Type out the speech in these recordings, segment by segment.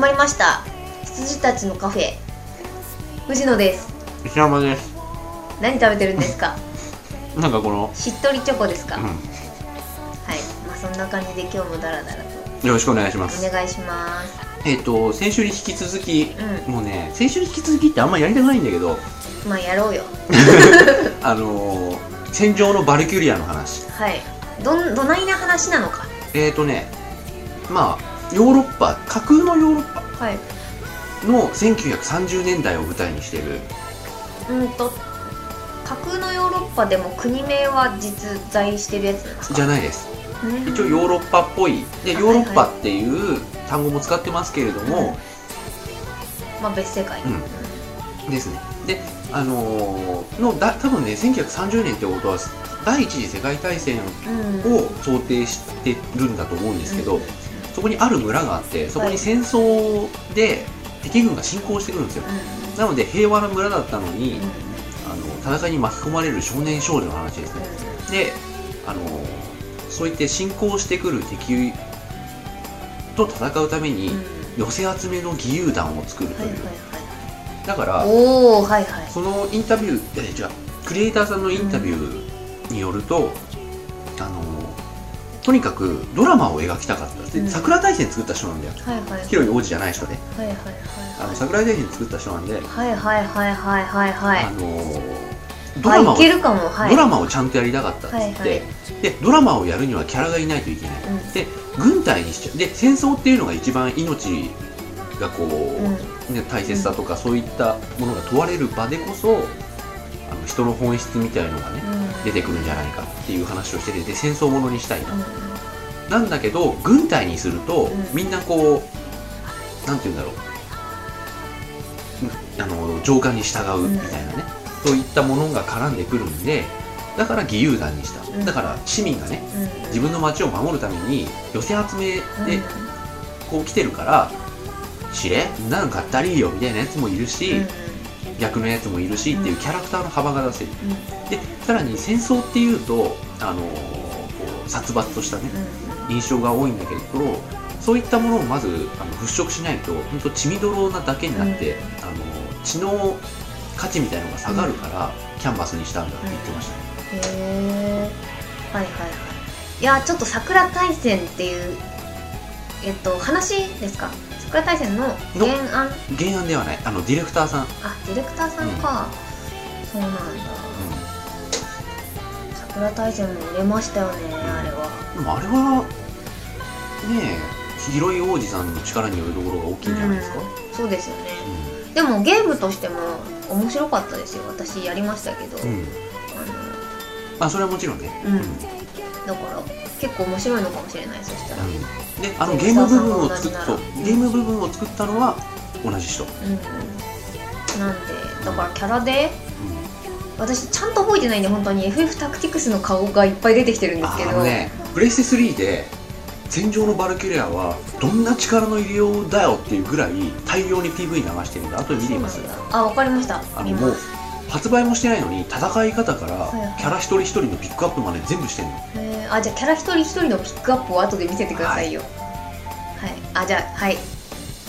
まりました。羊たちのカフェ。藤野です。石山です。何食べてるんですか？なんかこの、しっとりチョコですか、うはい。まあそんな感じで今日もダラダラとん、よろしくお願いします。お願いします。えっ、と先週に引き続き、うもうね先週に引き続きってあんまやりたくないんだけど。まあやろうよ。あのー、戦場のバルキュリアの話。はい。どんどないな話なのか？えっ、とねまあヨーロッパ架空のヨーロッパはい。の1930年代を舞台にしてる。うんと架空のヨーロッパでも国名は実在してるやつなんですか？じゃないです。うん。一応ヨーロッパっぽい。であヨーロッパっていう単語も使ってますけれども、まあ別世界、うん。ですね。であのーのだ多分ね1930年ってことは第一次世界大戦うん。を想定してるんだと思うんですけど、うんそこにある村があってそこに戦争で敵軍が侵攻してくるんですよ、うんなので平和な村だったのに、うんあの戦いに巻き込まれる少年少女の話ですね、であのそういって侵攻してくる敵と戦うためにうん。寄せ集めの義勇団を作るという、だからはいはいはい。そのインタビューいや違うクリエイターさんのインタビューによると、とにかくドラマを描きたかったでうん。桜大戦作った人なんだよ。はいはい。広い王子じゃない人で。はいはいあのはい桜大戦作った人なんで、はいはいはいはいはいはい。はいあのドラマをはい。ドラマをちゃんとやりたかったっつって、はいはい。でドラマをやるにはキャラがいないといけない、うん。で軍隊にしちゃう。で戦争っていうのが一番命がこう、うん。ね、大切さとかそういったものが問われる場でこそあの人の本質みたいのがねうん出てくるんじゃないかっていう話をしててで戦争ものにしたいと、うん。なんだけど軍隊にすると、うん。みんなこうなんて言うんだろう。うんあの上官に従うみたいなね、そういったものが絡んでくるんでだから義勇団にした、うん。だから市民がねうん。自分の町を守るために寄せ集めでうん。こう来てるから知れなんかったりよみたいなやつもいるし、うん逆のやつもいるしっていうキャラクターの幅が出せる。うん。でさらに戦争っていうとあのこう殺伐としたね印象が多いんだけどそういったものをまずあの払拭しないと本当血みどろなだけになって、あの血の価値みたいのが下がるから、キャンバスにしたんだって言ってましたね、へえはいはいはい。いやちょっと桜大戦っていうえっと話ですか？桜大戦の原案？原案ではない。あのディレクターさん、あディレクターさんか、そうなんだ。桜大戦も売れましたよねあれは。でもあれはねえ広い王子さんの力によるところが大きいんじゃないですか、うん。そうですよね。うでもゲームとしても面白かったですよ。私やりましたけど、んうん。あまあそれはもちろんね、のうん。だから結構面白いのかもしれないそしたら、うん。うんであのゲーム部分を作っそう。ゲーム部分を作ったのは同じ人、なんでだからキャラで私ちゃんと覚えてないんで本当に FF タクティクスの顔がいっぱい出てきてるんですけど。ねプレイステ3で戦場のバルキュリアはどんな力の入れようだよっていうぐらい大量に PV 流してるんで後で見てみます。あわかりました。あのもう発売もしてないのに戦い方からキャラ一人一人のピックアップまで全部してんのあじゃあキャラ一人一人のピックアップを後で見せてくださいよ。はい、あじゃあはい。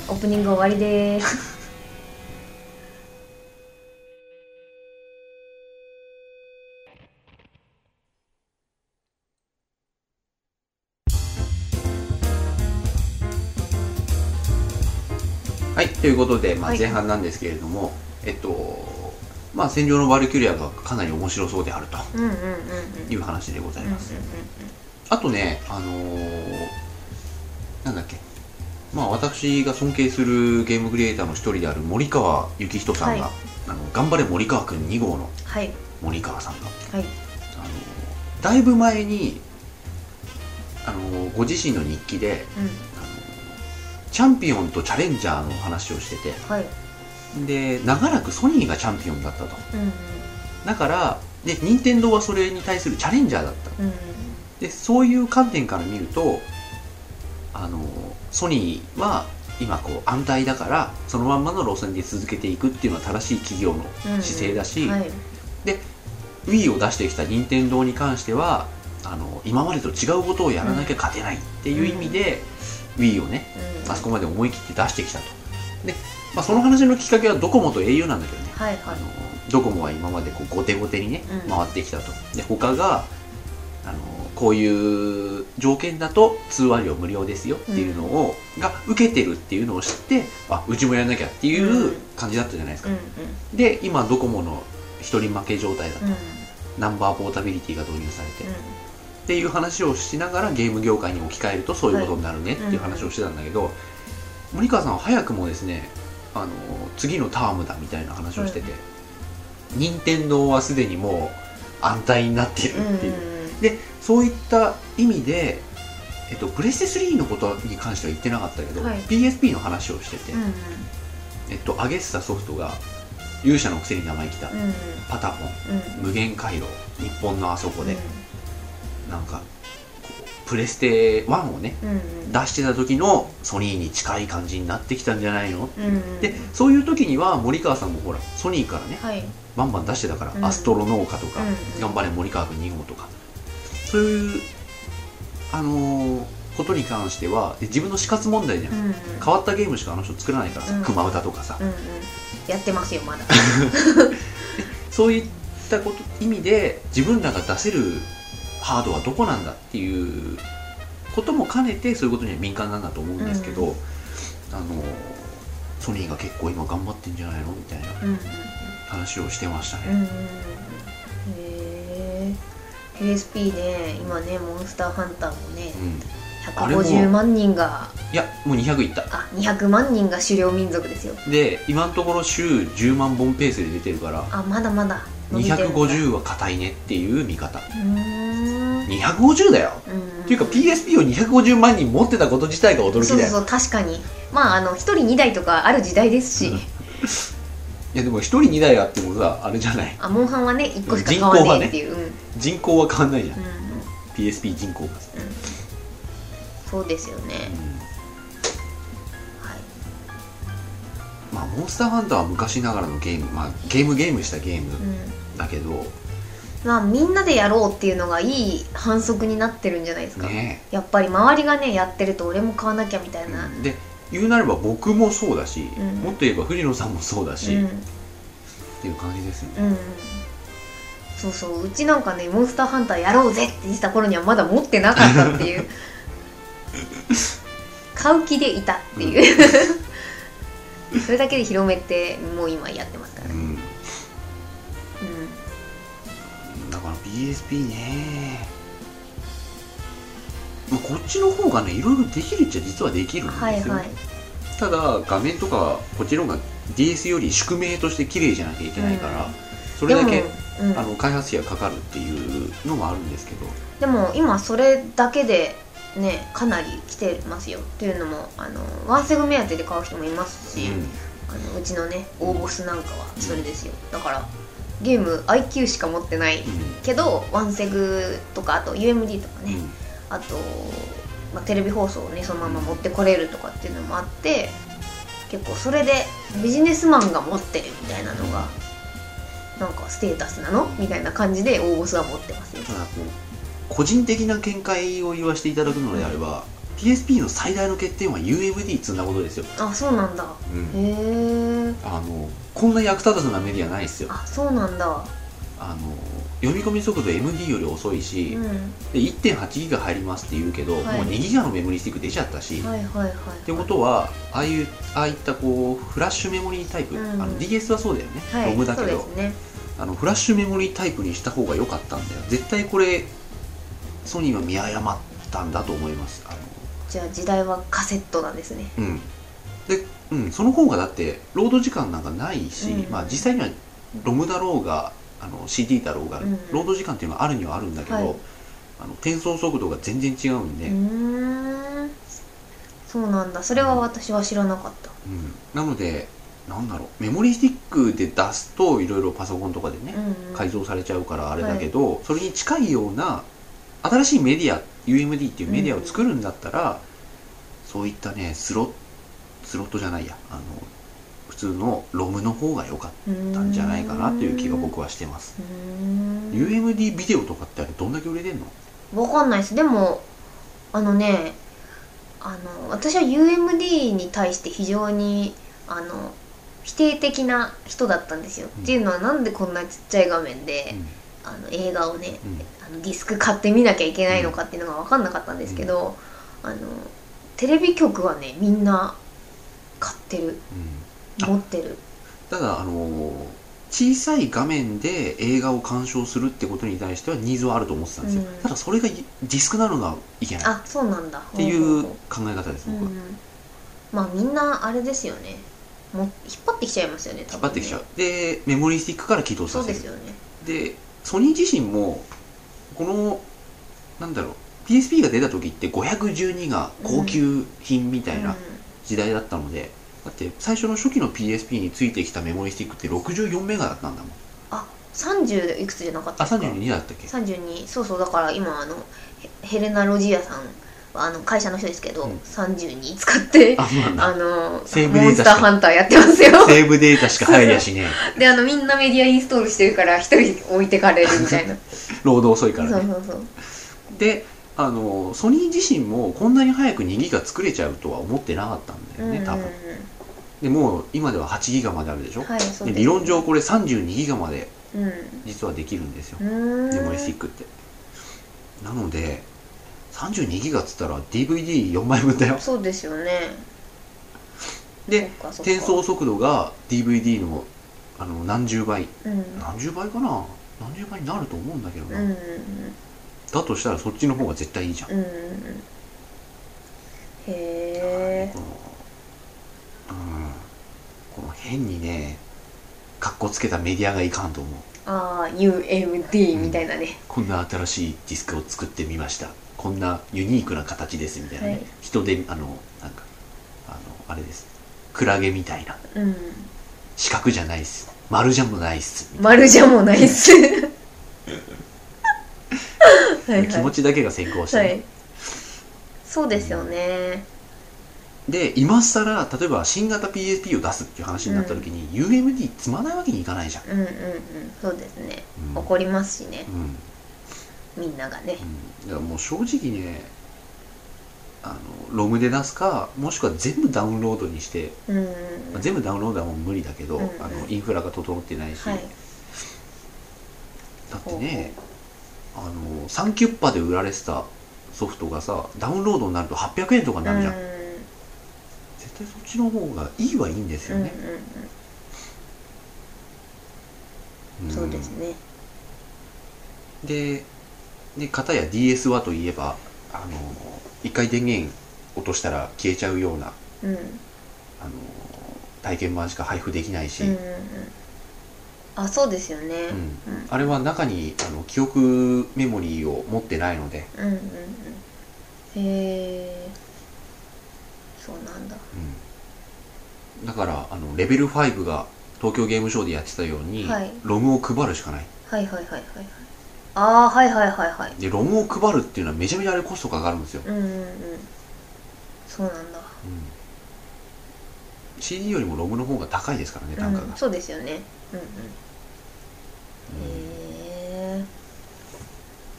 オープニング終わりです。はい。ということで、まあ、はい。前半なんですけれども、えっとまあ戦場のバルキュリアがかなり面白そうであると。いう話でございます、あとねあのーなんだっけ。まあ私が尊敬するゲームクリエイターの一人である森川幸人さんが、はい。あの頑張れ森川くん2号のはい。森川さんがはい。あのだいぶ前にあのご自身の日記でうん。あのチャンピオンとチャレンジャーの話をしててはいで長らくソニーがチャンピオンだったと。うんだからで任天堂はそれに対するチャレンジャーだった。うんうん。でそういう観点から見るとあのソニーは今こう安泰だからそのまんまの路線で続けていくっていうのは正しい企業のうん姿勢だし、はい Wii を出してきた任天堂に関してはあの今までと違うことをやらなきゃ勝てないっていう意味で、Wii をねうん。あそこまで思い切って出してきたと。で、まあ、その話のきっかけはドコモと au なんだけどね。はいはい。あのドコモは今までこう後手後手にね、うん。回ってきたと。で他があのこういう条件だと通話料無料ですよっていうのを、が受けてるっていうのを知ってあうちもやんなきゃっていう感じだったじゃないですか、うんうん。で今ドコモの一人負け状態だと、うん。ナンバーポータビリティが導入されて、うん。っていう話をしながらゲーム業界に置き換えるとそういうことになるねっていう話をしてたんだけど、森川さんは早くもですねあの次のタームだみたいな話をしてて、任天堂はすでにもう安泰になってるっていう、でそういった意味で、えっと、プレステ3のことに関しては言ってなかったけど、はい。PSP の話をしてて、うんうん。えっと、上げてたソフトが勇者のくせに生意気だ、うんうん。パタポンうん。無限回路日本のあそこで、うん。なんかプレステ1をねうんうん。出してた時のソニーに近い感じになってきたんじゃないの？うんうんでそういう時には森川さんもほらソニーからねはい。バンバン出してたから、うん。アストロ農家とか、うん頑張れ森川君2号とか。そういうあのーことに関してはで自分の死活問題じゃん、うんうん。変わったゲームしかあの人作らないからさ、うん。熊歌とかさ、うんうん。やってますよまだ。そういったこと意味で自分らが出せるハードはどこなんだっていうことも兼ねてそういうことには敏感なんだと思うんですけど、うん。あのソニーが結構今頑張ってんじゃないの？みたいな話をしてましたね、うんうんへえ PSP ね今ねモンスターハンターもねうん。あれも150万人が。いやもう200いった。あ200万人が狩猟民族ですよ。で今のところ週10万本ペースで出てるからあまだまだ伸びてるんだ。250は硬いねっていう見方。うーん250だよ。うん。っていうか PSP を250万人持ってたこと自体が驚きだよ。そうそう確かに。まああの1人2台とかある時代ですし、うん。いやでも1人2台あってもさあれじゃない？あモンハンはね1個しか買わねえっていう、うんうん。人口は変わんないじゃん、うん。PSP 人口が、そうですよね。うん。はい。まあモンスターハンターは昔ながらのゲーム。まあゲームゲームしたゲームうん。だけど、まあみんなでやろうっていうのがいい反則になってるんじゃないですか、ねやっぱり周りがねやってると俺も買わなきゃみたいな、で言うなれば僕もそうだし、うん。もっと言えば藤野さんもそうだし、うん。っていう感じですよね、うんそうそう。うちなんかねモンスターハンターやろうぜって言ってた頃にはまだ持ってなかったっていう。買う気でいたっていう、それだけで広めてもう今やってますからね PSP ね。まあこっちの方がねいろいろできるっちゃ実はできるんですよ、はいはい。ただ画面とかこっちの方が DS より宿命として綺麗じゃなきゃいけないから、うん。それだけうん。あの開発費がかかるっていうのもあるんですけど。でも今それだけでねかなり来てますよ。っていうのもあのワンセグ目当てで買う人もいますし、あのうちのね大ボスなんかはそれですよ。だからゲーム IQ しか持ってないけどワンセグとかあと UMD とかね、あと、まあ、テレビ放送をねそのまま持ってこれるとかっていうのもあって結構それでビジネスマンが持ってるみたいなのがなんかステータスなの？みたいな感じで大ボスは持ってますよ。ただこう個人的な見解を言わせていただくのであれば、PSP の最大の欠点は UMD 積んだことですよ、あそうなんだ。うん。へえあのこんな役立たずなメディアないですよ。あそうなんだ。あの読み込み速度 MD より遅いし、うん。で1.8ギガ入りますって言うけど、はい。もう2ギガのメモリースティック出ちゃったし、はいはいはいってことはああいうああいったこうフラッシュメモリータイプ、うん。あの DS はそうだよね、はいロムだけど。ね。あのフラッシュメモリータイプにした方が良かったんだよ。絶対これソニーは見誤ったんだと思います。あじゃあ時代はカセットなんですね。のうんで、うん、その方がだってロード時間なんかないし、うん。まあ実際にはロムだろうがあの CD だろうが、うん。ロード時間っていうのはあるにはあるんだけど、はい。あの転送速度が全然違うんで、うそうなんだ。それは私は知らなかった。うん。なのでなんだろう。メモリースティックで出すといろいろパソコンとかでね、うんうん。改造されちゃうからあれだけど、それに近いような新しいメディア UMD っていうメディアを作るんだったら、そういったねスロスロットじゃないや。あの普通のロムの方が良かったんじゃないかなという気が僕はしてます、UMD ビデオとかってあれどんだけ売れてんの？わかんないですでもあのねあの私は UMD に対して非常にあの否定的な人だったんですよ、うん。っていうのはなんでこんなちっちゃい画面で、あの映画をね、うん。あのディスク買って見なきゃいけないのかっていうのが分かんなかったんですけど、あのテレビ局はねみんな買ってる。うん。持ってる。ただあのー小さい画面で映画を鑑賞するってことに対してはニーズはあると思ってたんですよ、うん。ただそれがディスクなのがいけないっあそうなんだ。っていう考え方です僕は、うん、まあみんなあれですよね。もう引っ張ってきちゃいますよねね引っ張ってきちゃう。でメモリースティックから起動させる。そうですよね。でソニー自身もこのなんだろう PSP が出た時って512が高級品みたいな時代だったので、だって最初の初期の PSP についてきたメモリースティックって64メガだったんだもん。あ30いくつじゃなかったあですか32だったっけ？32そうそうだから今あのヘヘレナ・ロジアさんはあの会社の人ですけど、うん。32使ってあそうなんだあのセーブデータモンスターハンターやってますよ。セーブデータしか入りやしね。であのみんなメディアインストールしてるから一人置いてかれるみたいな。労働遅いそうからね。そうそう。であのソニー自身もこんなに早く2ギガ作れちゃうとは思ってなかったんだよね多分。でもう今では8ギガまであるでしょ、はいですで理論上これ32ギガまでうん。実はできるんですよ。うーん。メモリースティックって。なので32ギガっつったら DVD4 枚分だよ。そうですよね。で転送速度が DVD のあの何十倍。うん。何十倍かな？何十倍になると思うんだけどな、うんうんだとしたらそっちの方が絶対いいじゃん、うんうんうん。へえこのうんこの変にねかっこつけたメディアがいかんと思う。ああ UMD みたたいなね、こんな新しいディスクを作ってみました。こんなユニークな形ですみたいなね、はい。人であのなんかあのあれです。クラゲみたいな。うん。四角じゃないっす。丸じゃもないっす。丸じゃもないっすはいはい。な気持ちだけが先行してね、はい。そうですよね。で今更例えば新型 PSP を出すっていう話になった時に、UMD 積まないわけにいかないじゃん、うんうんうん。そうですね。うん。怒りますしね。うん。みんながね。うん、だからもう正直ねあのロムで出すかもしくは全部ダウンロードにして、うんうんまあ、全部ダウンロードはもう無理だけど、うんうんあのインフラが整ってないし、はい。だってねあのサンキュッパで売られてたソフトがさダウンロードになると800円とかになるじゃん、うん。絶対そっちの方がいいはいいんですよね、うんそうですね。でで片や DS はといえばあの一回電源落としたら消えちゃうようなうん。あの体験版しか配布できないし、うんうんうんあそうですよね。うん。うんあれは中にあの記憶メモリーを持ってないので、うんうんうん。へえそうなんだ。うん。だからあのレベル5が東京ゲームショウでやってたように、はい。ロムを配るしかない。はいはいはいはいはい。ああはいはいはいはいでロムを配るっていうのはめちゃめちゃあれコストかかるんですよ、うんうんうん。そうなんだ。うん。CD よりもロムの方が高いですからね単価が、うん、そうですよね。うんうんえ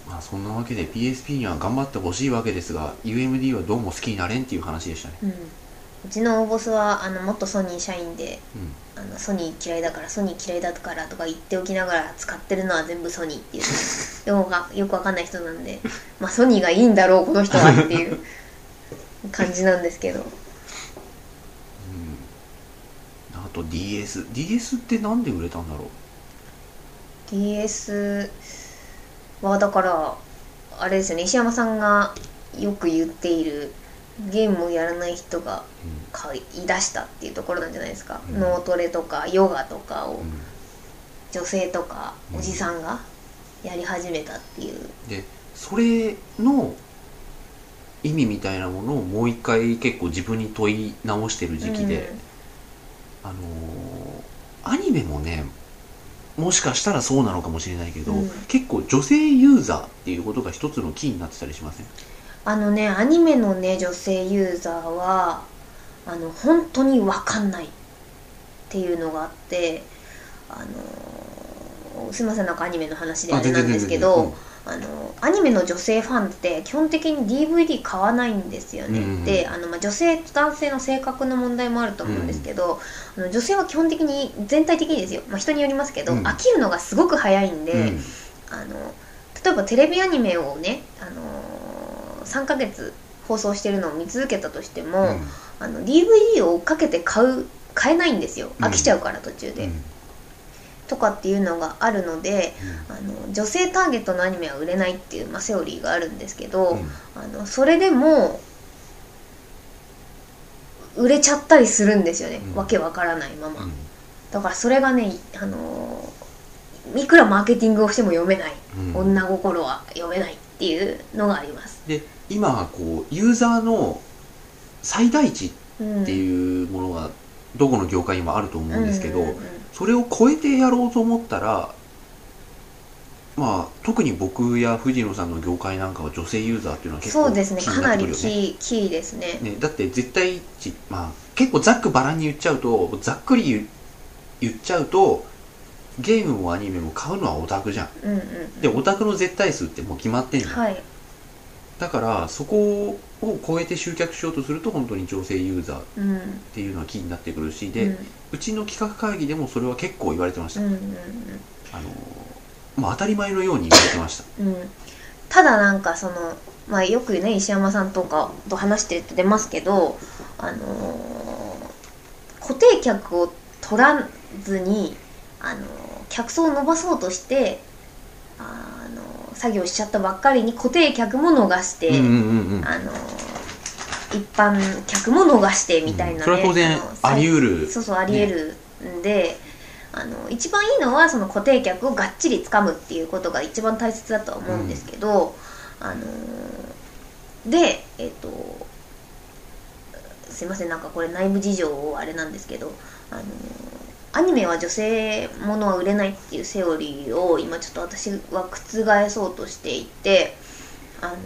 まあそんなわけで PSP には頑張ってほしいわけですが UMD はどうも好きになれんっていう話でしたね。うん。うちの大ボスはあの元ソニー社員でうん。あのソニー嫌いだからソニー嫌いだからとか言っておきながら使ってるのは全部ソニーっていう。でもがよくわかんない人なんでまあソニーがいいんだろうこの人はっていう 感じなんですけど。と DS DS ってなんで売れたんだろう？DS はだからあれですよね石山さんがよく言っているゲームをやらない人が買い出したっていうところなんじゃないですか、うん。脳トレとかヨガとかをうん、うん女性とかうん。おじさんがやり始めたっていう、でそれの意味みたいなものをもう一回結構自分に問い直してる時期で、あのーアニメもねもしかしたらそうなのかもしれないけど、うん。結構女性ユーザーっていうことが一つのキーになってたりしません？あのねアニメのね女性ユーザーはあの本当に分かんないっていうのがあってあのーすいませんなんかアニメの話であれなんですけど、あのアニメの女性ファンって基本的に DVD 買わないんですよね、うんうんであの、まあ、女性と男性の性格の問題もあると思うんですけど、あの女性は基本的に全体的にですよ、まあ、人によりますけど、うん。飽きるのがすごく早いんで、うん。あの例えばテレビアニメをね、あのー3ヶ月放送してるのを見続けたとしても、あの DVD を追っかけて買う買えないんですよ。飽きちゃうから途中で、うんとかっていうのがあるのであの女性ターゲットのアニメは売れないっていう、まあ、セオリーがあるんですけど、うん。あのそれでも売れちゃったりするんですよね、うん。わけわからないまま、うん。だからそれがねあのーいくらマーケティングをしても読めない、うん。女心は読めないっていうのがあります、で今こうユーザーの最大値うん、っていうものがどこの業界にもあると思うんですけど、うんうんうんそれを超えてやろうと思ったらまあ特に僕や藤野さんの業界なんかは女性ユーザーっていうのは結構そうですね。かなりキーキーですね。ねだって絶対値まあ結構ざっくばらんに言っちゃうとざっくり言言っちゃうとゲームもアニメも買うのはオタクじゃん。うんうんでオタクの絶対数ってもう決まってんじゃん、はいだからそこを超えて集客しようとすると本当に女性ユーザーっうんていうのはキーになってくるしで、ううんちの企画会議でもそれは結構言われてました、うんうんあのまあ当たり前のように言われてました。うん。うんただなんかそのまあよくね石山さんとかと話してると出ますけどあのー固定客を取らずにあのー客層を伸ばそうとしてあ作業しちゃったばっかりに固定客も逃して、うんうんうんうん。あの一般客も逃してみたいなね、それは当然のあり得る。そうそうあり得るんで、あの一番いいのはその固定客をがっちり掴むっていうことが一番大切だとは思うんですけど、あのでえっ、とすいませんなんかこれ内部事情あれなんですけどあのアニメは女性ものは売れないっていうセオリーを今ちょっと私は覆そうとしていてあの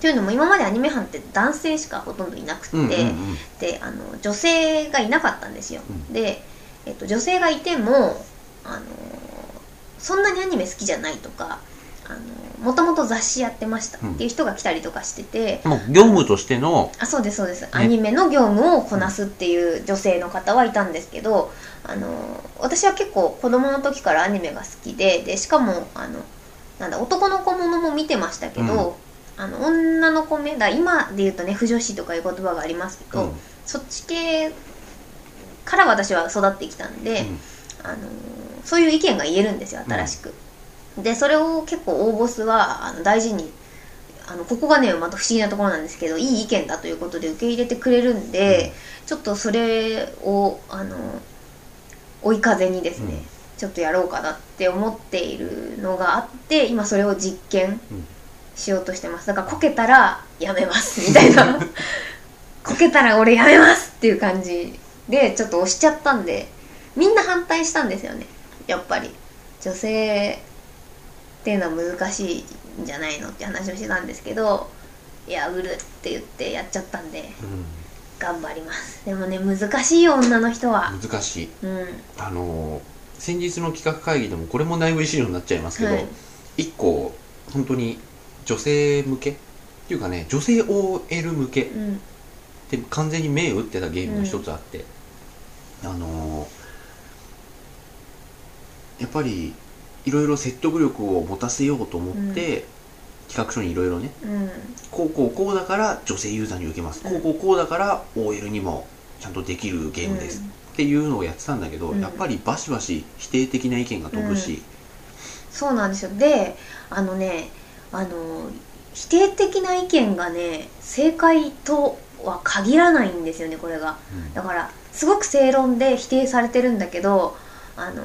というのも今までアニメ班って男性しかほとんどいなくて、うんうんうん。であの女性がいなかったんですよ、うん。で、えっと、女性がいてもあのそんなにアニメ好きじゃないとかあのもともと雑誌やってましたっていう人が来たりとかしてて、もう業務としてのあそうですそうです、アニメの業務をこなすっていう女性の方はいたんですけどあの私は結構子供の時からアニメが好きででしかもあのなんだ男の子ものも見てましたけど、あの女の子目だ今で言うとね不女子とかいう言葉がありますけど、うん。そっち系から私は育ってきたんで、うんあのそういう意見が言えるんですよ新しく、でそれを結構大ボスはあの大事にあのここがねまた不思議なところなんですけどいい意見だということで受け入れてくれるんで、ちょっとそれをあの追い風にですね、うん。ちょっとやろうかなって思っているのがあって今それを実験うん。しようとしてます。だからこけたらやめますみたいな。こけたら俺やめますっていう感じでちょっと押しちゃったんでみんな反対したんですよねやっぱり。女性っていうのは難しいんじゃないのって話をしてたんですけどいや売るって言ってやっちゃったんで頑張ります。でもね難しいよ女の人は。難しい。うん。あの先日の企画会議でもこれも内部資料になっちゃいますけど、はい。一個本当に女性向けっていうかね女性 OL 向けうん。で完全に目打ってたゲームが一つあって、あのーやっぱりいろいろ説得力を持たせようと思って、企画書にいろいろね。うん。こうこうこうだから女性ユーザーに受けます、こうこうこうだから OL にもちゃんとできるゲームです、っていうのをやってたんだけど、うん。やっぱりバシバシ否定的な意見が飛ぶし、そうなんですよ。であのねあの否定的な意見がね正解とは限らないんですよねこれが。うん。だからすごく正論で否定されてるんだけどあの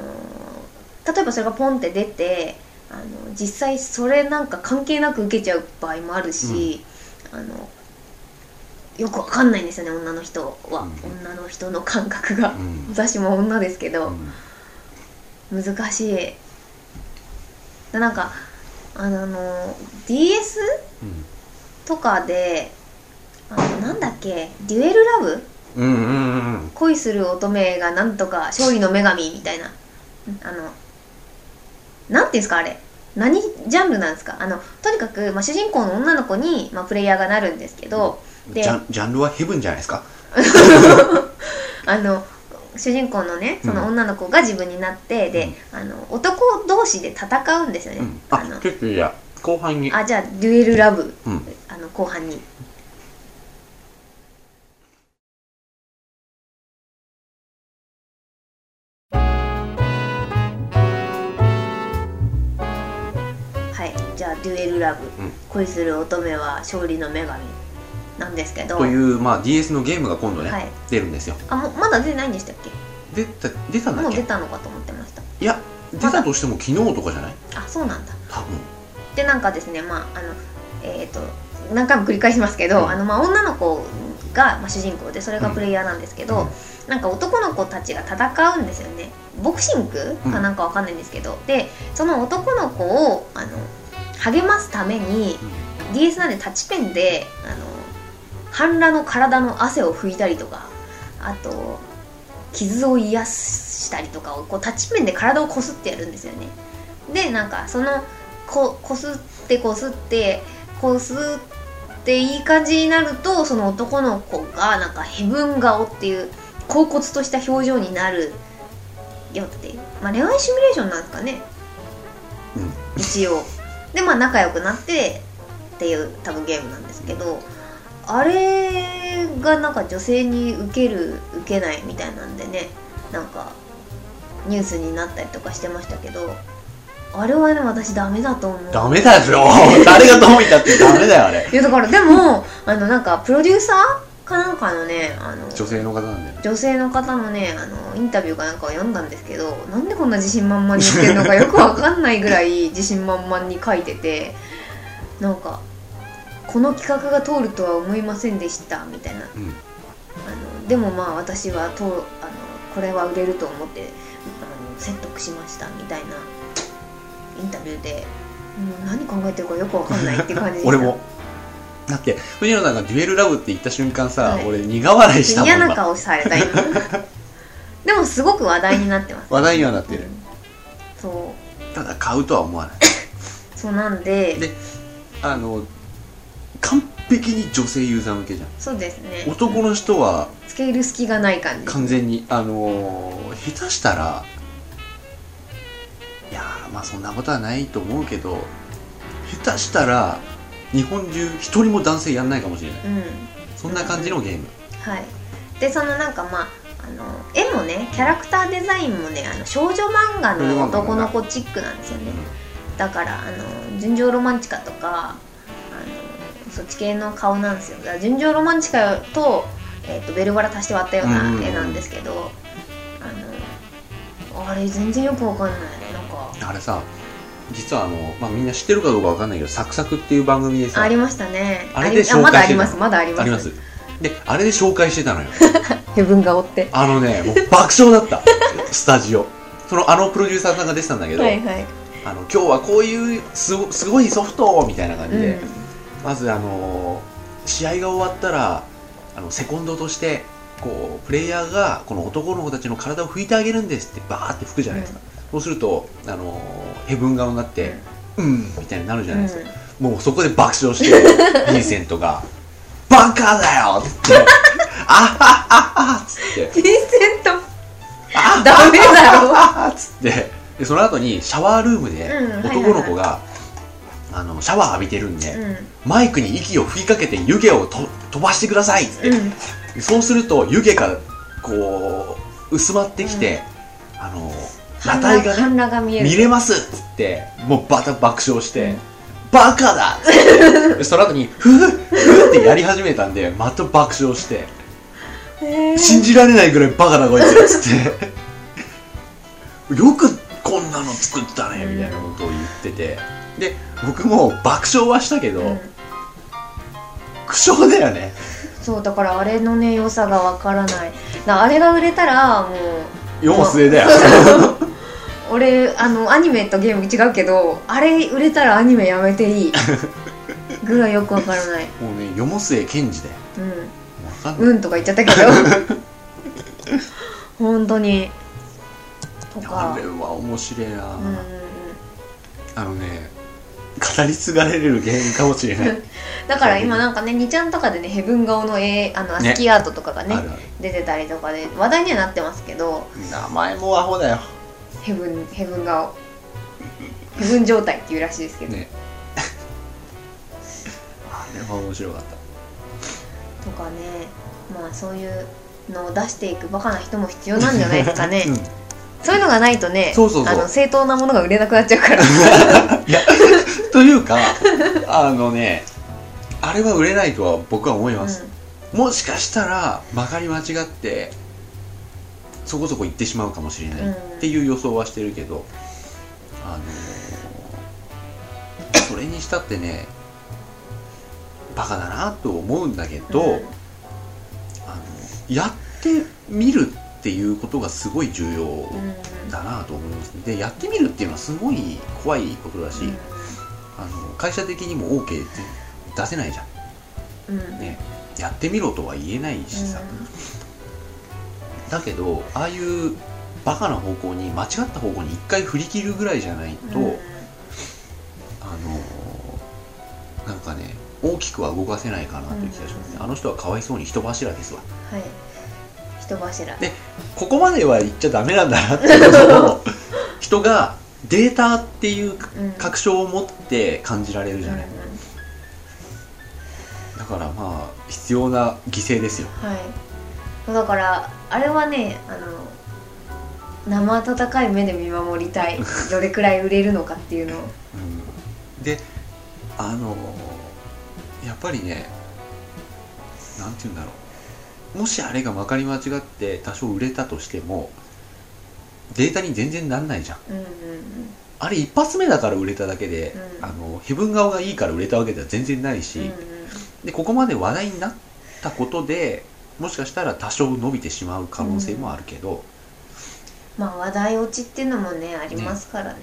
例えばそれがポンって出てあの実際それなんか関係なく受けちゃう場合もあるし、あのよくわかんないんですよね女の人は、うん。女の人の感覚が、うん。私も女ですけど、うん。難しい。でなんかあの DS うんとかであのなんだっけデュエルラブ？うんうんうんうん。恋する乙女がなんとか勝利の女神みたいな。あのなんていうんですかあれ。何ジャンルなんですか？あのとにかく、まあ、主人公の女の子に、まあ、プレイヤーがなるんですけど、でジャンジャンルはヘブンじゃないですか？あの主人公のねその女の子が自分になって、であの男同士で戦うんですよね、うん。ああのちょっとじゃあ後半に。あじゃあデュエルラブ、うん。あの後半にラブ、うん。恋する乙女は勝利の女神なんですけど。という、まあ、DS のゲームが今度ね、はい。出るんですよ。あもうまだ出てないんでしたっけ？出た出たんだもう出たのかと思ってました。いや出たとしても昨日とかじゃない？あそうなんだ。多分。でなんかですねまああのえっ、と何回も繰り返しますけど、うん。あのまあ女の子が、まあ、主人公でそれがプレイヤーなんですけど、うん。なんか男の子たちが戦うんですよね。ボクシングかなんかわかんないんですけど、でその男の子をあの励ますために DS なんでタッチペンであの半裸の体の汗を拭いたりとかあと傷を癒したりとかをこうタッチペンで体をこすってやるんですよね。でなんかそのここすってこすってこすっていい感じになるとその男の子がなんかヘブン顔っていう恍惚とした表情になるよってまあ恋愛シミュレーションなんですかね。うん。一応でまあ仲良くなってっていう多分ゲームなんですけどあれがなんか女性に受ける受けないみたいなんでねなんかニュースになったりとかしてましたけどあれはね私ダメだと思う。ダメだよ誰がどう見たってダメだよあれ。いやだからでもあのなんかプロデューサーかなんかのねあの女性の方なんだよね。女性の方のねあのインタビューかなんかを読んだんですけどなんでこんな自信満々に言ってるのかよくわかんないぐらい自信満々に書いててなんかこの企画が通るとは思いませんでしたみたいな。うん。あのでもまあ私はとあのこれは売れると思ってあの説得しましたみたいなインタビューでもう何考えてるかよくわかんないって感じでした。俺もだって藤野さんがデュエルラブって言った瞬間さ、はい。俺苦笑いしたもん嫌な今顔された今。でもすごく話題になってます。話題にはなってる。そう。ただ買うとは思わない。そうなんで。であの完璧に女性ユーザー向けじゃん。そうですね。男の人はつける隙がない感じ。完全にあのー下手したらいやーまあそんなことはないと思うけど下手したら日本中一人も男性やんないかもしれない。うん。そんな感じのゲーム。はい。でそのなんかまああの絵もねキャラクターデザインもねあの少女漫画の男の子チックなんですよね。だからあの純情ロマンチカとかあのそっち系の顔なんですよ。だから純情ロマンチカと,、えー、とベルバラ足して割ったようなうん。うんうん絵なんですけど、あのあれ全然よくわかんないなんか。あれさ実はあの、まあ、みんな知ってるかどうかわかんないけど「サクサク」っていう番組でさありましたね。あれでりあまだあります紹介してたの。まだあります。あります。であれで紹介してたのよ。ヘブン顔って。あのねもう爆笑だった。スタジオ。そのあのプロデューサーさんが出てたんだけど、はいはい。あの今日はこういうすごすごいソフトみたいな感じで、うん。まずあの試合が終わったらあのセコンドとしてこうプレイヤーがこの男の子たちの体を拭いてあげるんですってバーって拭くじゃないですか、そうするとあのヘブン顔になってうん。みたいになるじゃないですか、もうそこで爆笑して ヴィンセントが「バカだよ!」って「あははは」っつって。ヴィンセント「あダメだろはっつって。でその後にシャワールームでうん男の子が、あのシャワー浴びてるんで、うん。マイクに息を吹きかけて湯気をと飛ばしてくださいっつって、うん。そうすると湯気がこう薄まってきて、あの裸体がね半裸が見える。見れますっつってもうバタ爆笑して、うん。バカだ! その後にフーフーってやり始めたんでまた爆笑してへー信じられないぐらいバカだこいつっつって。よくこんなの作ったねみたいなことを言ってて。で僕も爆笑はしたけど、うん。苦笑だよね。そうだからあれのね良さがわからない。だあれが売れたらもう世も末だよ俺あのアニメとゲーム違うけどあれ売れたらアニメやめていい。ぐらいよくわからない。もうね世も末賢治だよ。うん。ない、んうんとか言っちゃったけど。本当に。とか。あれは面白いな、うんうんうん。あのね語り継がれる原因かもしれない。だから今なんかね2ちゃんとかでねヘブン顔の絵あのアスキーアートとかがねあるある。出てたりとかで話題にはなってますけど。名前もアホだよヘブンヘブン顔ヘブン状態っていうらしいですけど、ね。あれは面白かった。とかねまあそういうのを出していくバカな人も必要なんじゃないですかね、うん。そういうのがないとねあの正当なものが売れなくなっちゃうから。いやというかあのねあれは売れないとは僕は思います、もしかしたらまかり間違ってそこそこ行ってしまうかもしれないうん。っていう予想はしてるけど、あのそれにしたってねバカだなと思うんだけど、うん。あのやってみるっていうことがすごい重要うんだなと思いますでやってみるっていうのはすごい怖いことだし、うん。あの会社的にも OK って出せないじゃうん。んね。やってみろとは言えないしさ、だけどああいうバカな方向に間違った方向に一回振り切るぐらいじゃないと、うん。あのなんかね大きくは動かせないかなという気がしますね、うん。あの人はかわいそうに人柱ですわ。はい。人柱。でここまでは言っちゃダメなんだなっていうことを 人がデータっていううん確証を持って感じられるじゃない、うん。だからまあ必要な犠牲ですよ。はい。だからあれはねあの生温かい目で見守りたい。どれくらい売れるのかっていうのを。うん。であのやっぱりねなんて言うんだろう。もしあれがまかり間違って多少売れたとしてもデータに全然なんないじゃん。うんうんあれ一発目だから売れただけで、うん。あのヘブン顔がいいから売れたわけでは全然ないし、うんうん。でここまで話題になったことでもしかしたら多少伸びてしまう可能性もあるけど、まあ話題落ちっていうのもねありますからね。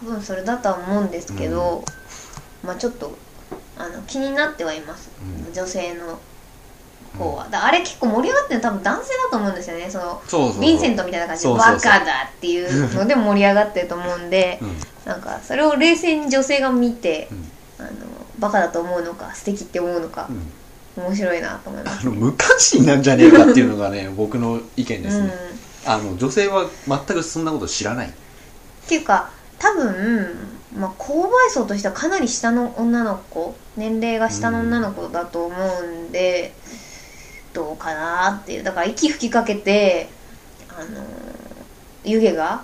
多分それだとは思うんですけど、まあちょっとあの気になってはいます、うん。女性の方は、だあれ結構盛り上がってるの多分男性だと思うんですよね。そのヴィンセントみたいな感じでバカだっていうので盛り上がってると思うんでうん。なんかそれを冷静に女性が見てうん。あのバカだと思うのか素敵って思うのかうん面白いなと思います、あの無関心なんじゃねえかっていうのがね 僕の意見ですね、うん、あの女性は全くそんなこと知らない。っていうか多分、まあ、購買層としてはかなり下の女の子年齢が下の女の子だと思うんで、どうかなっていう。だから息吹きかけてあの湯気が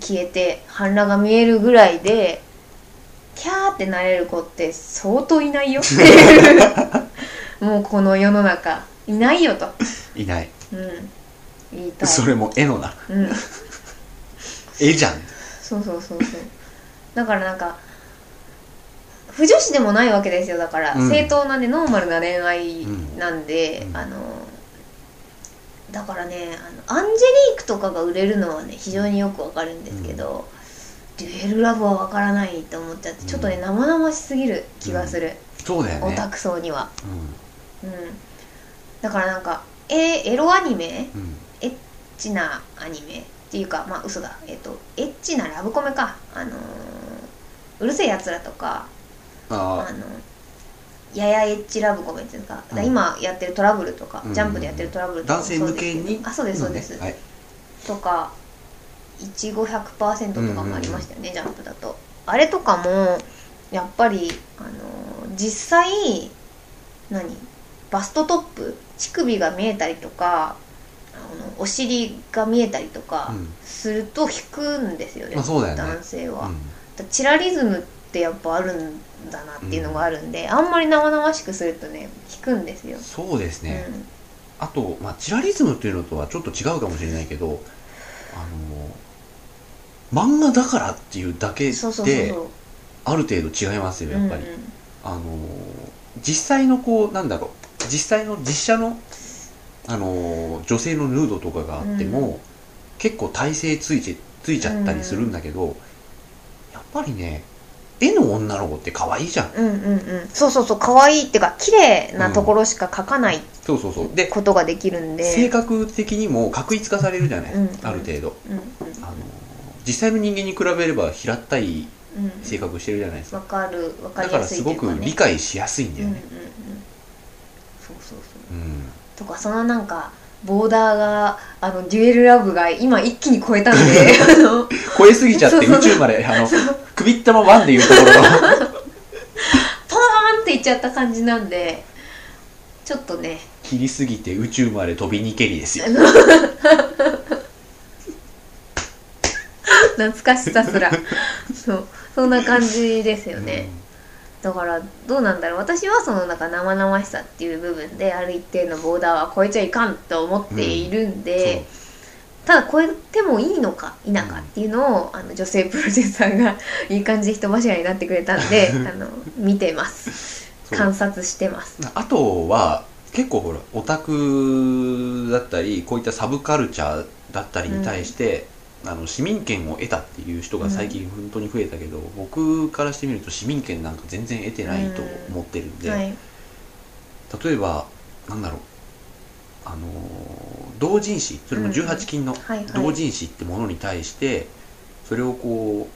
消えて半裸が見えるぐらいでキャーってなれる子って相当いないよ。っていうもうこの世の中。いないよと。いない。うん。言いたい。それも絵のな。うん。絵じゃん。そうそうそうそう。だからなんか不女子でもないわけですよ。だから、うん。正当なねノーマルな恋愛なんで、うん。あのだからねあのアンジェリークとかが売れるのはね非常によくわかるんですけど、デュエルラブはわからないと思っちゃってちょっとね生々しすぎる気がする、そうだよね。オタク層には。ううん。だからなんかえエロアニメ？んうん。エッチなアニメっていうかまあ嘘だ。えっ、とエッチなラブコメか。あのーうるせえやつらとかああのややエッチラブコメっていうか,、うん。今やってるトラブルとか、うん。ジャンプでやってるトラブルとかも男性向けに？あそうですそうです、はい。とかいちご100%とかもありましたよね、ジャンプだと。あれとかもやっぱりあのー実際何バストトップ乳首が見えたりとかあのお尻が見えたりとかうん。すると引くんですよね,、うだよね。男性は、うん。だチラリズムってやっぱあるんだなっていうのがあるんで、あんまり生々しくするとね引くんですよ、そうですね、うん。あと、まあ、チラリズムっていうのとはちょっと違うかもしれないけどあの漫画だからっていうだけである程度違いますよやっぱり、うんうん。あの実際のこうなんだろう。実際の実写のあの女性のヌードとかがあっても、うん。結構体勢ついてついちゃったりするんだけど、やっぱりね絵の女の子って可愛いじゃん。うんうんうん。そうそうそう。可愛いっていうか綺麗なところしか描かないそうそうそう。でことができるんで、性格的にも確一化されるじゃない、うん。ある程度。うんうんあの実際の人間に比べれば平たいうん性格してるじゃないですか、わかるわかだりやすいからすごくというかね。理解しやすいんだよね。うんうんうん。そうそうそう。うん、とかそのなんかボーダーがあのデュエルラブが今一気に超えたんで あの。超えすぎちゃって宇宙まであの首ったまワンでいうところの。ポーンっていっちゃった感じなんでちょっとね。切りすぎて宇宙まで飛びにけりですよ 懐かしさすら。そう。そんな感じですよね、だからどうなんだろう。私はそのなんか生々しさっていう部分である一定のボーダーは超えちゃいかんと思っているんで、ただ超えてもいいのか否かっていうのを、あの女性プロデューサーがいい感じで人柱になってくれたんであの見てます。観察してます。あとは結構ほらオタクだったりこういったサブカルチャーだったりに対して、あの市民権を得たっていう人が最近本当に増えたけど、僕からしてみると市民権なんか全然得てないと思ってるんで、はい。例えばなんだろうあのー同人誌それも18金の同人誌ってものに対してそれをこ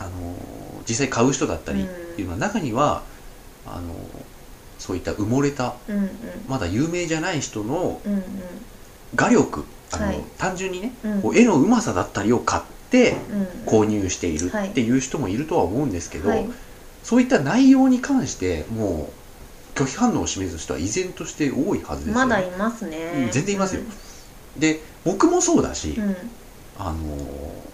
うあのー実際買う人だったりっていうのは中にはあのーそういった埋もれたうんうん。まだ有名じゃない人のうんうん。画力あの、はい。単純にねうん。こう絵のうまさだったりを買ってうん。購入しているっていう人もいるとは思うんですけど、はい。そういった内容に関してもう拒否反応を示す人は依然として多いはずですよ、まだいますね、うん全然いますよ。で僕もそうだし、うん、うんあのー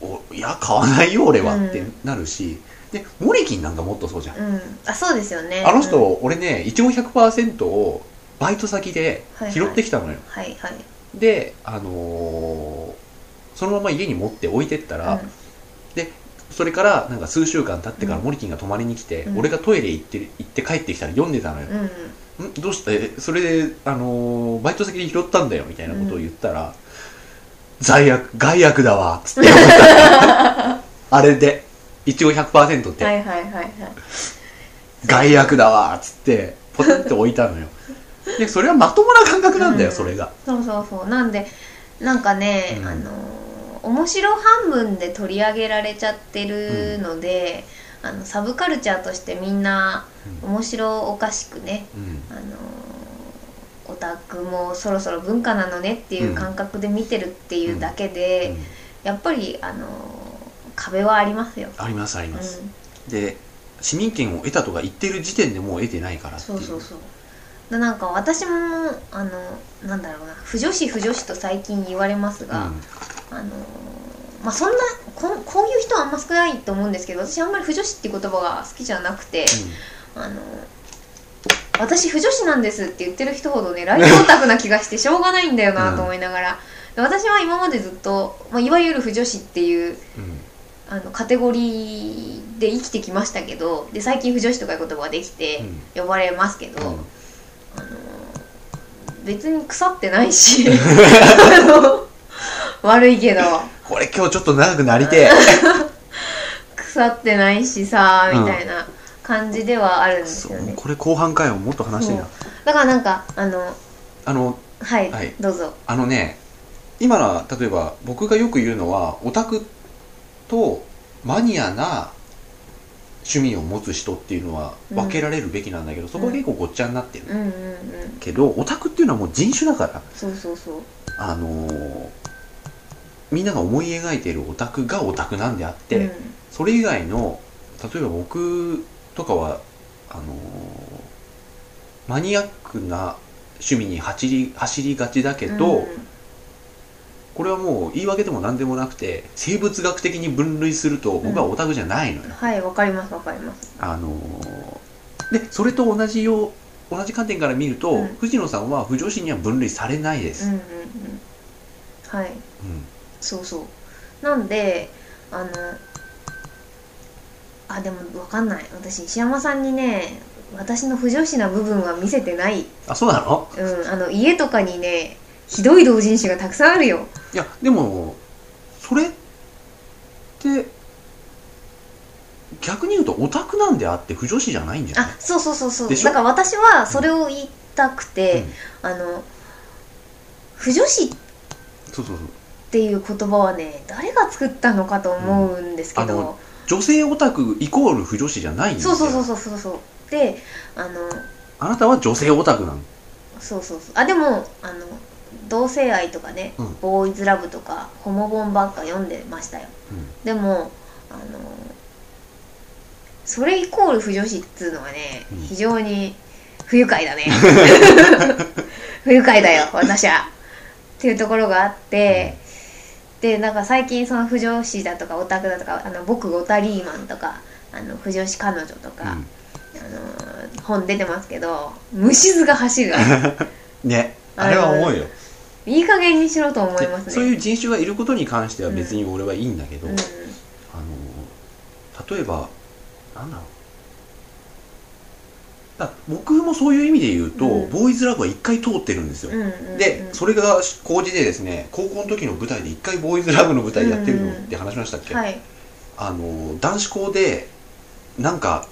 おいや買わないよ俺はうん。ってなるし、でモリキンなんかもっとそうじゃん、うん、あそうですよね。あの人、うん。俺ね一応100%をバイト先ではいはい。拾ってきたのよ、はいはいであのーそのまま家に持って置いてったら、それからなんか数週間経ってからうん。モリキンが泊まりに来て、うん。俺がトイレ行って行って帰ってきたら読んでたのよ、うんうん。んどうしてそれで、あのーバイト先で拾ったんだよみたいなことを言ったら、罪悪害悪だわっつって。あれで。一応100%って、はいはいはいはい。害悪だわっつってポテンって置いたのよ でそれはまともな感覚なんだよ、うん。それが。そうそうそう。なんでなんかね、うん。あのー面白半分で取り上げられちゃってるので、あのサブカルチャーとしてみんな面白おかしくね、うん。あのーオタクもそろそろ文化なのねっていう感覚で見てるっていうだけで、うん。やっぱりあのー壁はありますよ。ありますあります、うん。で市民権を得たとか言ってる時点でもう得てないからっていそううそうそうでなんか私もあのなんだろうな不女子不女子と最近言われますが、あのまあそんなこんこういう人はあんま少ないと思うんですけど私あんまり不女子って言葉が好きじゃなくて、あの私不女子なんですって言ってる人ほどねライトオタクな気がしてしょうがないんだよなと思いながら、で私は今までずっと、まあ、いわゆる不女子っていううん。うんあのカテゴリーで生きてきましたけどで最近不女子とかいう言葉ができて呼ばれますけど、うんあの別に腐ってないし。悪いけど。これ今日ちょっと長くなりてえ。腐ってないしさうんみたいな感じではあるんですよね、そう。これ後半回ももっと話してな。だからなんかあのあのはい、はい。どうぞ。あのね今のは例えば僕がよく言うのはオタクとマニアな趣味を持つ人っていうのは分けられるべきなんだけど、そこは結構ごっちゃになってる、うんうんうん。けどオタクっていうのはもう人種だからそうそうそう。あのーみんなが思い描いているオタクがオタクなんであって、うん。それ以外の例えば僕とかはあのーマニアックな趣味に走り走りがちだけど、うんこれはもう言い訳でも何でもなくて生物学的に分類すると僕はオタクじゃないのよ、はいわかりますわかります。あのーでそれと同じよう同じ観点から見ると、うん。藤野さんは不女子には分類されないです、うんうんうん。はい。うん。そうそう。なんであのあでもわかんない。私石山さんにね私の不女子な部分は見せてない。あそうなの？うんあの家とかにねひどい同人誌がたくさんあるよ。いやでもそれって逆に言うとオタクなんであって不女子じゃないんじゃない？あそうそうそうそう。だから私はそれを言いたくて、あの不女子っそうそうそうっていう言葉はね誰が作ったのかと思うんですけど、うん女性オタクイコール不女子じゃないんですよ。そうそうそうそうそうそう。であのあなたは女性オタクなのそうそうそう。あでもあの同性愛とかね、うん。ボーイズラブとかホモ本ばっか読んでましたよ。うん。でもあのそれイコール不女子っつうのはね、うん。非常に不愉快だね。不愉快だよ私は。っていうところがあって、でなんか最近その不女子だとかオタクだとかあの僕オタリーマンとかあの不女子彼女とか、あの本出てますけど虫図が走るうん ね。あれは思うよいい加減にしろと思いますね。そういう人種がいることに関しては別に俺はいいんだけど、うん。あの例えばなんだろう。だ僕もそういう意味で言うと、うん。ボーイズラブは一回通ってるんですよ、うんうんうんでそれが高じでですね高校の時の舞台で一回ボーイズラブの舞台やってるのうんうん。って話しましたっけ、はい。あの男子校でなんか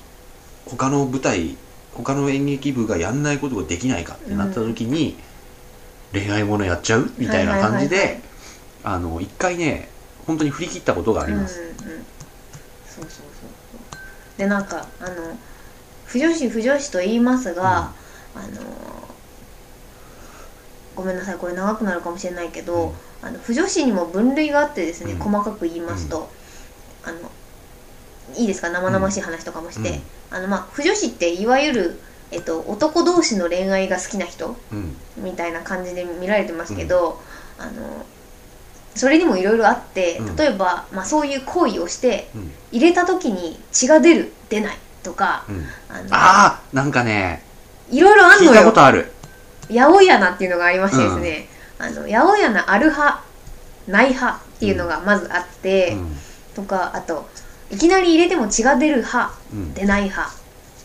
他の舞台他の演劇部がやんないことができないかってなった時に、恋愛ものやっちゃうみたいな感じで、はいはいはい。はいあの一回ね本当に振り切ったことがあります、うんうんうん、そうそうそうでなんかあの不女子不女子と言いますが、あのごめんなさいこれ長くなるかもしれないけど、うん。あの不女子にも分類があってですね、うん。細かく言いますと、あのいいですか？生々しい話とかもして、うん。あのまあ不女子っていわゆる、えっと、男同士の恋愛が好きな人うん。みたいな感じで見られてますけど、あのそれにもいろいろあってうん。例えば、まあ、そういう行為をしてうん。入れた時に血が出る出ないとかうん。あのああなんかねいろいろあん聞いのよたことある。八百屋っていうのがありましてですね、あの八百屋ある派ない派っていうのがまずあって、うん。とかあといきなり入れても血が出る派うん。出ない派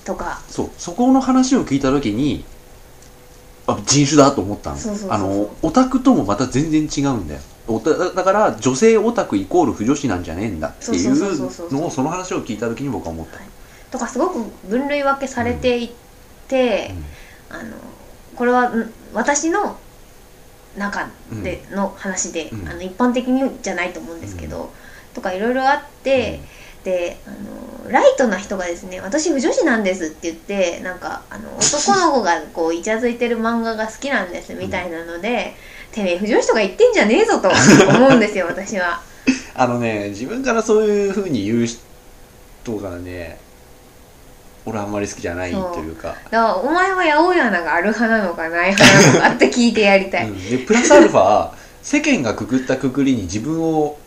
とか。そうそこの話を聞いた時にあ人種だと思ったのあのオタクともまた全然違うんだよ。だから女性オタクイコール不女子なんじゃねえんだっていそうのをその話を聞いた時に僕は思った、とかすごく分類分けされていて、あのこれはん私の中での話で、うん。あの一般的にじゃないと思うんですけど、とかいろいろあって、であのライトな人がですね「私不女子なんです」って言ってなんかあの男の子がこうイチャついてる漫画が好きなんですみたいなので「てめえ不女子とか言ってんじゃねえぞ」と思うんですよ 私は。あのね自分からそういうふうに言う人がね俺あんまり好きじゃないというかだからお前は八百屋がある派なのかない派なのかって聞いてやりたい。うんでプラスアルファ世間がくくったくくりに自分を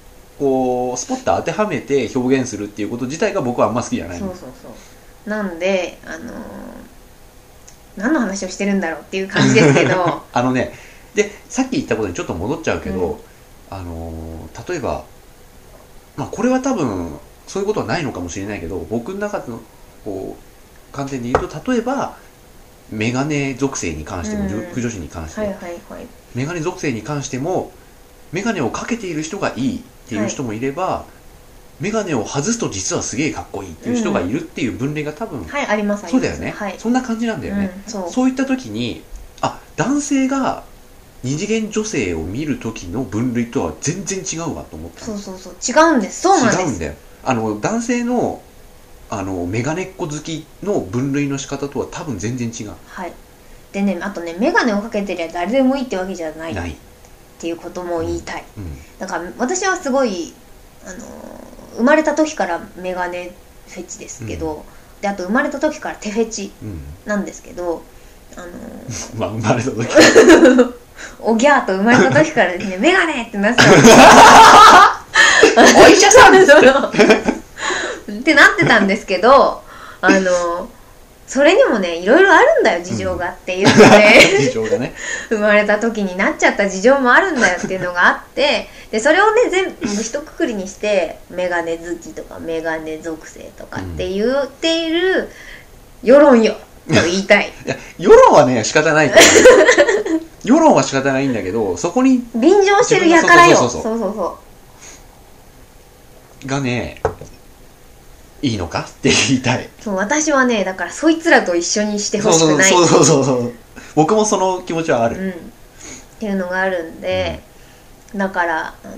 こうスポッと当てはめて表現するっていうこと自体が僕はあんま好きじゃないそうそうそう。なんであのー何の話をしてるんだろうっていう感じですけど。あのねでさっき言ったことにちょっと戻っちゃうけど、あのー例えばまあこれは多分そういうことはないのかもしれないけど僕の中のこう観点で言うと例えばメガネ属性に関しても、うん。不女子に関して。も、はいはいはい。メガネ属性に関してもメガネをかけている人がいいっていう人もいれば、メガネを外すと実はすげえかっこいいっていう人がいるっていう分類が多分、はいありますそうだよね、はい。そんな感じなんだよね、うん、そう。そういった時にあ男性が二次元女性を見る時の分類とは全然違うわと思ったそうそうそう。違うんです。そうなんです。違うんだよ。あの男性のあのメガネっ子好きの分類の仕方とは多分全然違う。はい。でねあとね眼鏡をかけてりゃ誰でもいいってわけじゃない。っない、ていうことも言いたい。うん。だから私はすごいあのー生まれた時から眼鏡フェチですけど、であと生まれた時から手フェチうん。なんですけどあのー まあ生まれた時。おぎゃーと生まれた時からですね、メガネってなってた。お医者さん。ってなってたんですけど、あの、それにもね、いろいろあるんだよ、事情がっていうので、事情がね生まれた時になっちゃった事情もあるんだよっていうのがあって、で、それをね、全部一括りにして、メガネ好きとか、メガネ属性とかって言っている世論よ、と言いたい。いや世論はね仕方ない 世論は仕方ないんだけどそこに便乗してるやからよ。そそううそうそう。がねいいのかって言いたい。そう私はねだからそいつらと一緒にしてほしくない。そうそうそうそう僕もその気持ちはある、うん、っていうのがあるんで、だからあの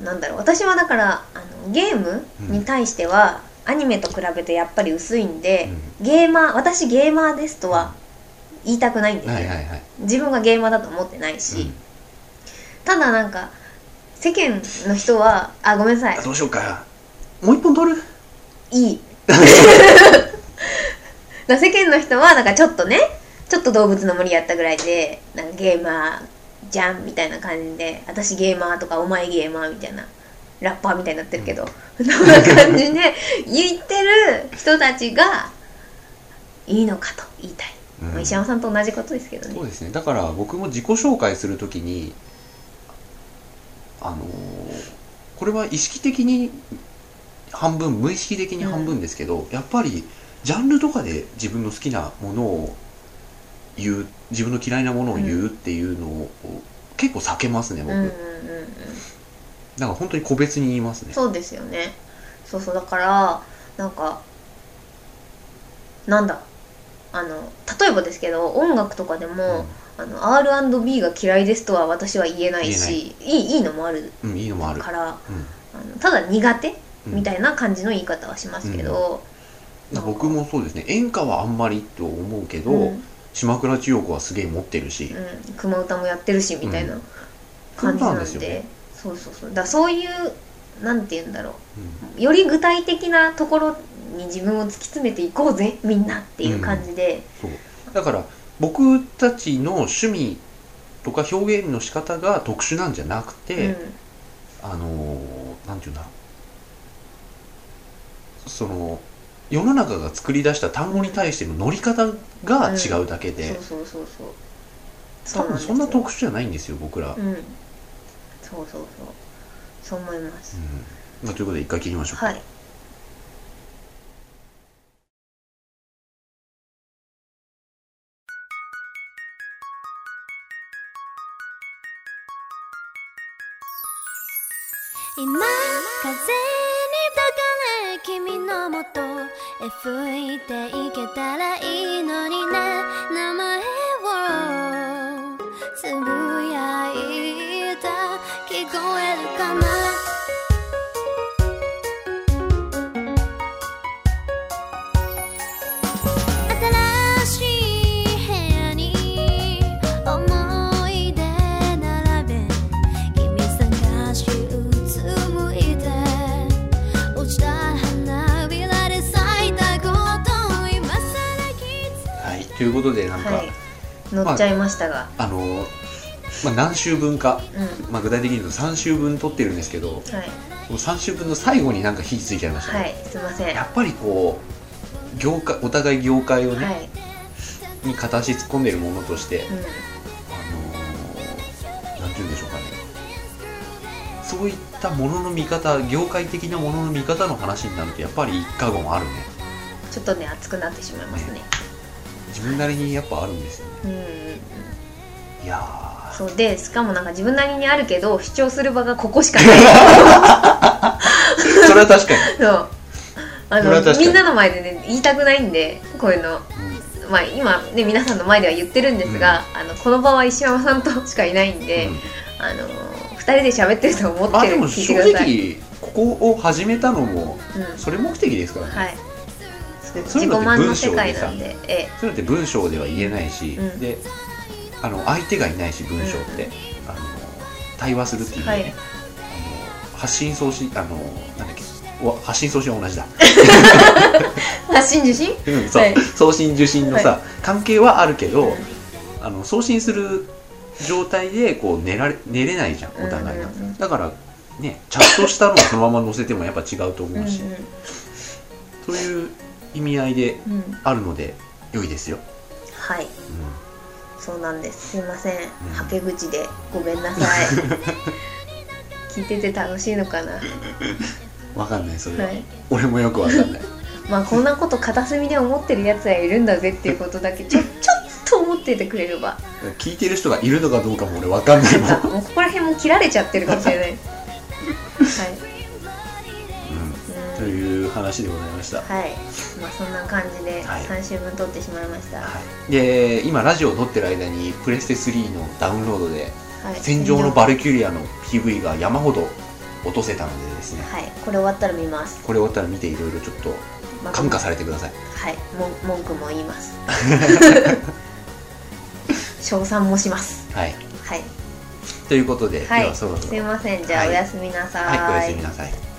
ーなんだろう。私はだからあのゲームに対しては、アニメと比べてやっぱり薄いんで、ゲーマー私ゲーマーですとは言いたくないんですよ、はいはいはい、自分がゲーマーだと思ってないし、ただなんか世間の人はあごめんなさい。うん、どうしようかもう一本取る？いい。世間の人はなんかちょっとねちょっと動物の森やったぐらいでなんかゲーマーじゃんみたいな感じで私ゲーマーとかお前ゲーマーみたいなラッパーみたいになってるけど、そんな感じで言ってる人たちがいいのかと言いたい、うん。まあ石山さんと同じことですけどね。そうですね。だから僕も自己紹介するときにあのーこれは意識的に半分無意識的に半分ですけど、やっぱりジャンルとかで自分の好きなものを言う自分の嫌いなものを言うっていうのを、結構避けますね僕、うんうんうんうん。だから本当に個別に言いますね。そうですよね。そうそうだからなんかなんだあの例えばですけど音楽とかでも、あの R&B が嫌いですとは私は言えないしい。いいいのもあるうん、うん、いいのもある、からあうん。のただ苦手うんみたいな感じの言い方はしますけど、だから僕もそうですね。演歌はあんまりと思うけど、うん。島倉千代子はすげえ持ってるし、うん、熊歌もやってるしみたいなうん。感じなんで,、そうなんでそうそうそう。だそういうなんて言うんだろう。ん。うより具体的なところに自分を突き詰めていこうぜみんなっていう感じで、そう。だから僕たちの趣味とか表現の仕方が特殊なんじゃなくて、うん。あのーなんていうんだろうその世の中が作り出した単語に対しての乗り方が違うだけで、そうそうそうそう。多分そんなと特殊じゃないんですよ僕ら、うん。うんそうそうそう。そう思います、まあ、ということで一回切りましょうか、はい。今風日のもとへ吹いていけたらいいのにね。名前をつぶやいた。聞こえるかな？ということでなんか、はい。乗っちゃいましたが、あのーまあ、何週分か、うん。まあ、具体的に言うと3週分撮ってるんですけどはい。この3週分の最後になんか火ついちゃいましたね、はいすいません。やっぱりこう業界お互い業界をね、はい、に片足突っ込んでるものとして、うあのーなんて言うんでしょうかね。そういったものの見方業界的なものの見方の話になるとやっぱり一過言あるね。ん、ちょっとね熱くなってしまいますね自分なりにやっぱあるんですよね。うん。うんうんいやー。そうでしかもなんか自分なりにあるけど主張する場がここしかない。それは確かに、そう。あのみんなの前でね言いたくないんでこういうの。うん。まあ今ね皆さんの前では言ってるんですが、あのこの場は石山さんとしかいないんで、うん。あの2人で喋ってると思ってるあでも正直ここを始めたのもうん、それ目的ですからね、はいそういうのって自己満の文章世界でさなんで。えそういうのって文章では言えないし、うん。であの相手がいないし文章って、あの対話するっていうね、はい。あの発信送信あのなんだっけ。お発信送信は同じだ、え 発信受信？うんそう。はい。送信受信のさ、は関係はあるけど、うん。あの送信する状態でこう寝られ寝れないじゃんお互いが、うん。うんうんだからねチャットしたのをそのまま載せてもやっぱ違うとうん思うし、そういう意味合いであるので良いですよ、はい。うん。そうなんです。すいません、ん。はけ口で。ごめんなさい。聞いてて楽しいのかな？わかんないそれは、はい。俺もよくわかんない。まあこんなこと片隅で思ってるやつはいるんだぜっていうことだけちょちょっと思っててくれれば。聞いてる人がいるのかどうかも俺わかんないもん、もうここら辺も切られちゃってるかもしれない話でございました、はい。まあそんな感じではい。3週分撮ってしまいました。ははい、で今ラジオを撮ってる間にプレステ3のダウンロードではい。戦場のバルキュリアの PV が山ほど落とせたのでですね。はい。これ終わったら見ます。これ終わったら見ていろいろちょっとまた感化されてください。はい。もん文句も言います。称賛もします。はい。はい。ということで、はい。ではそろそろ。すいません。じゃあはい。おやすみなさはい。おやすみなさい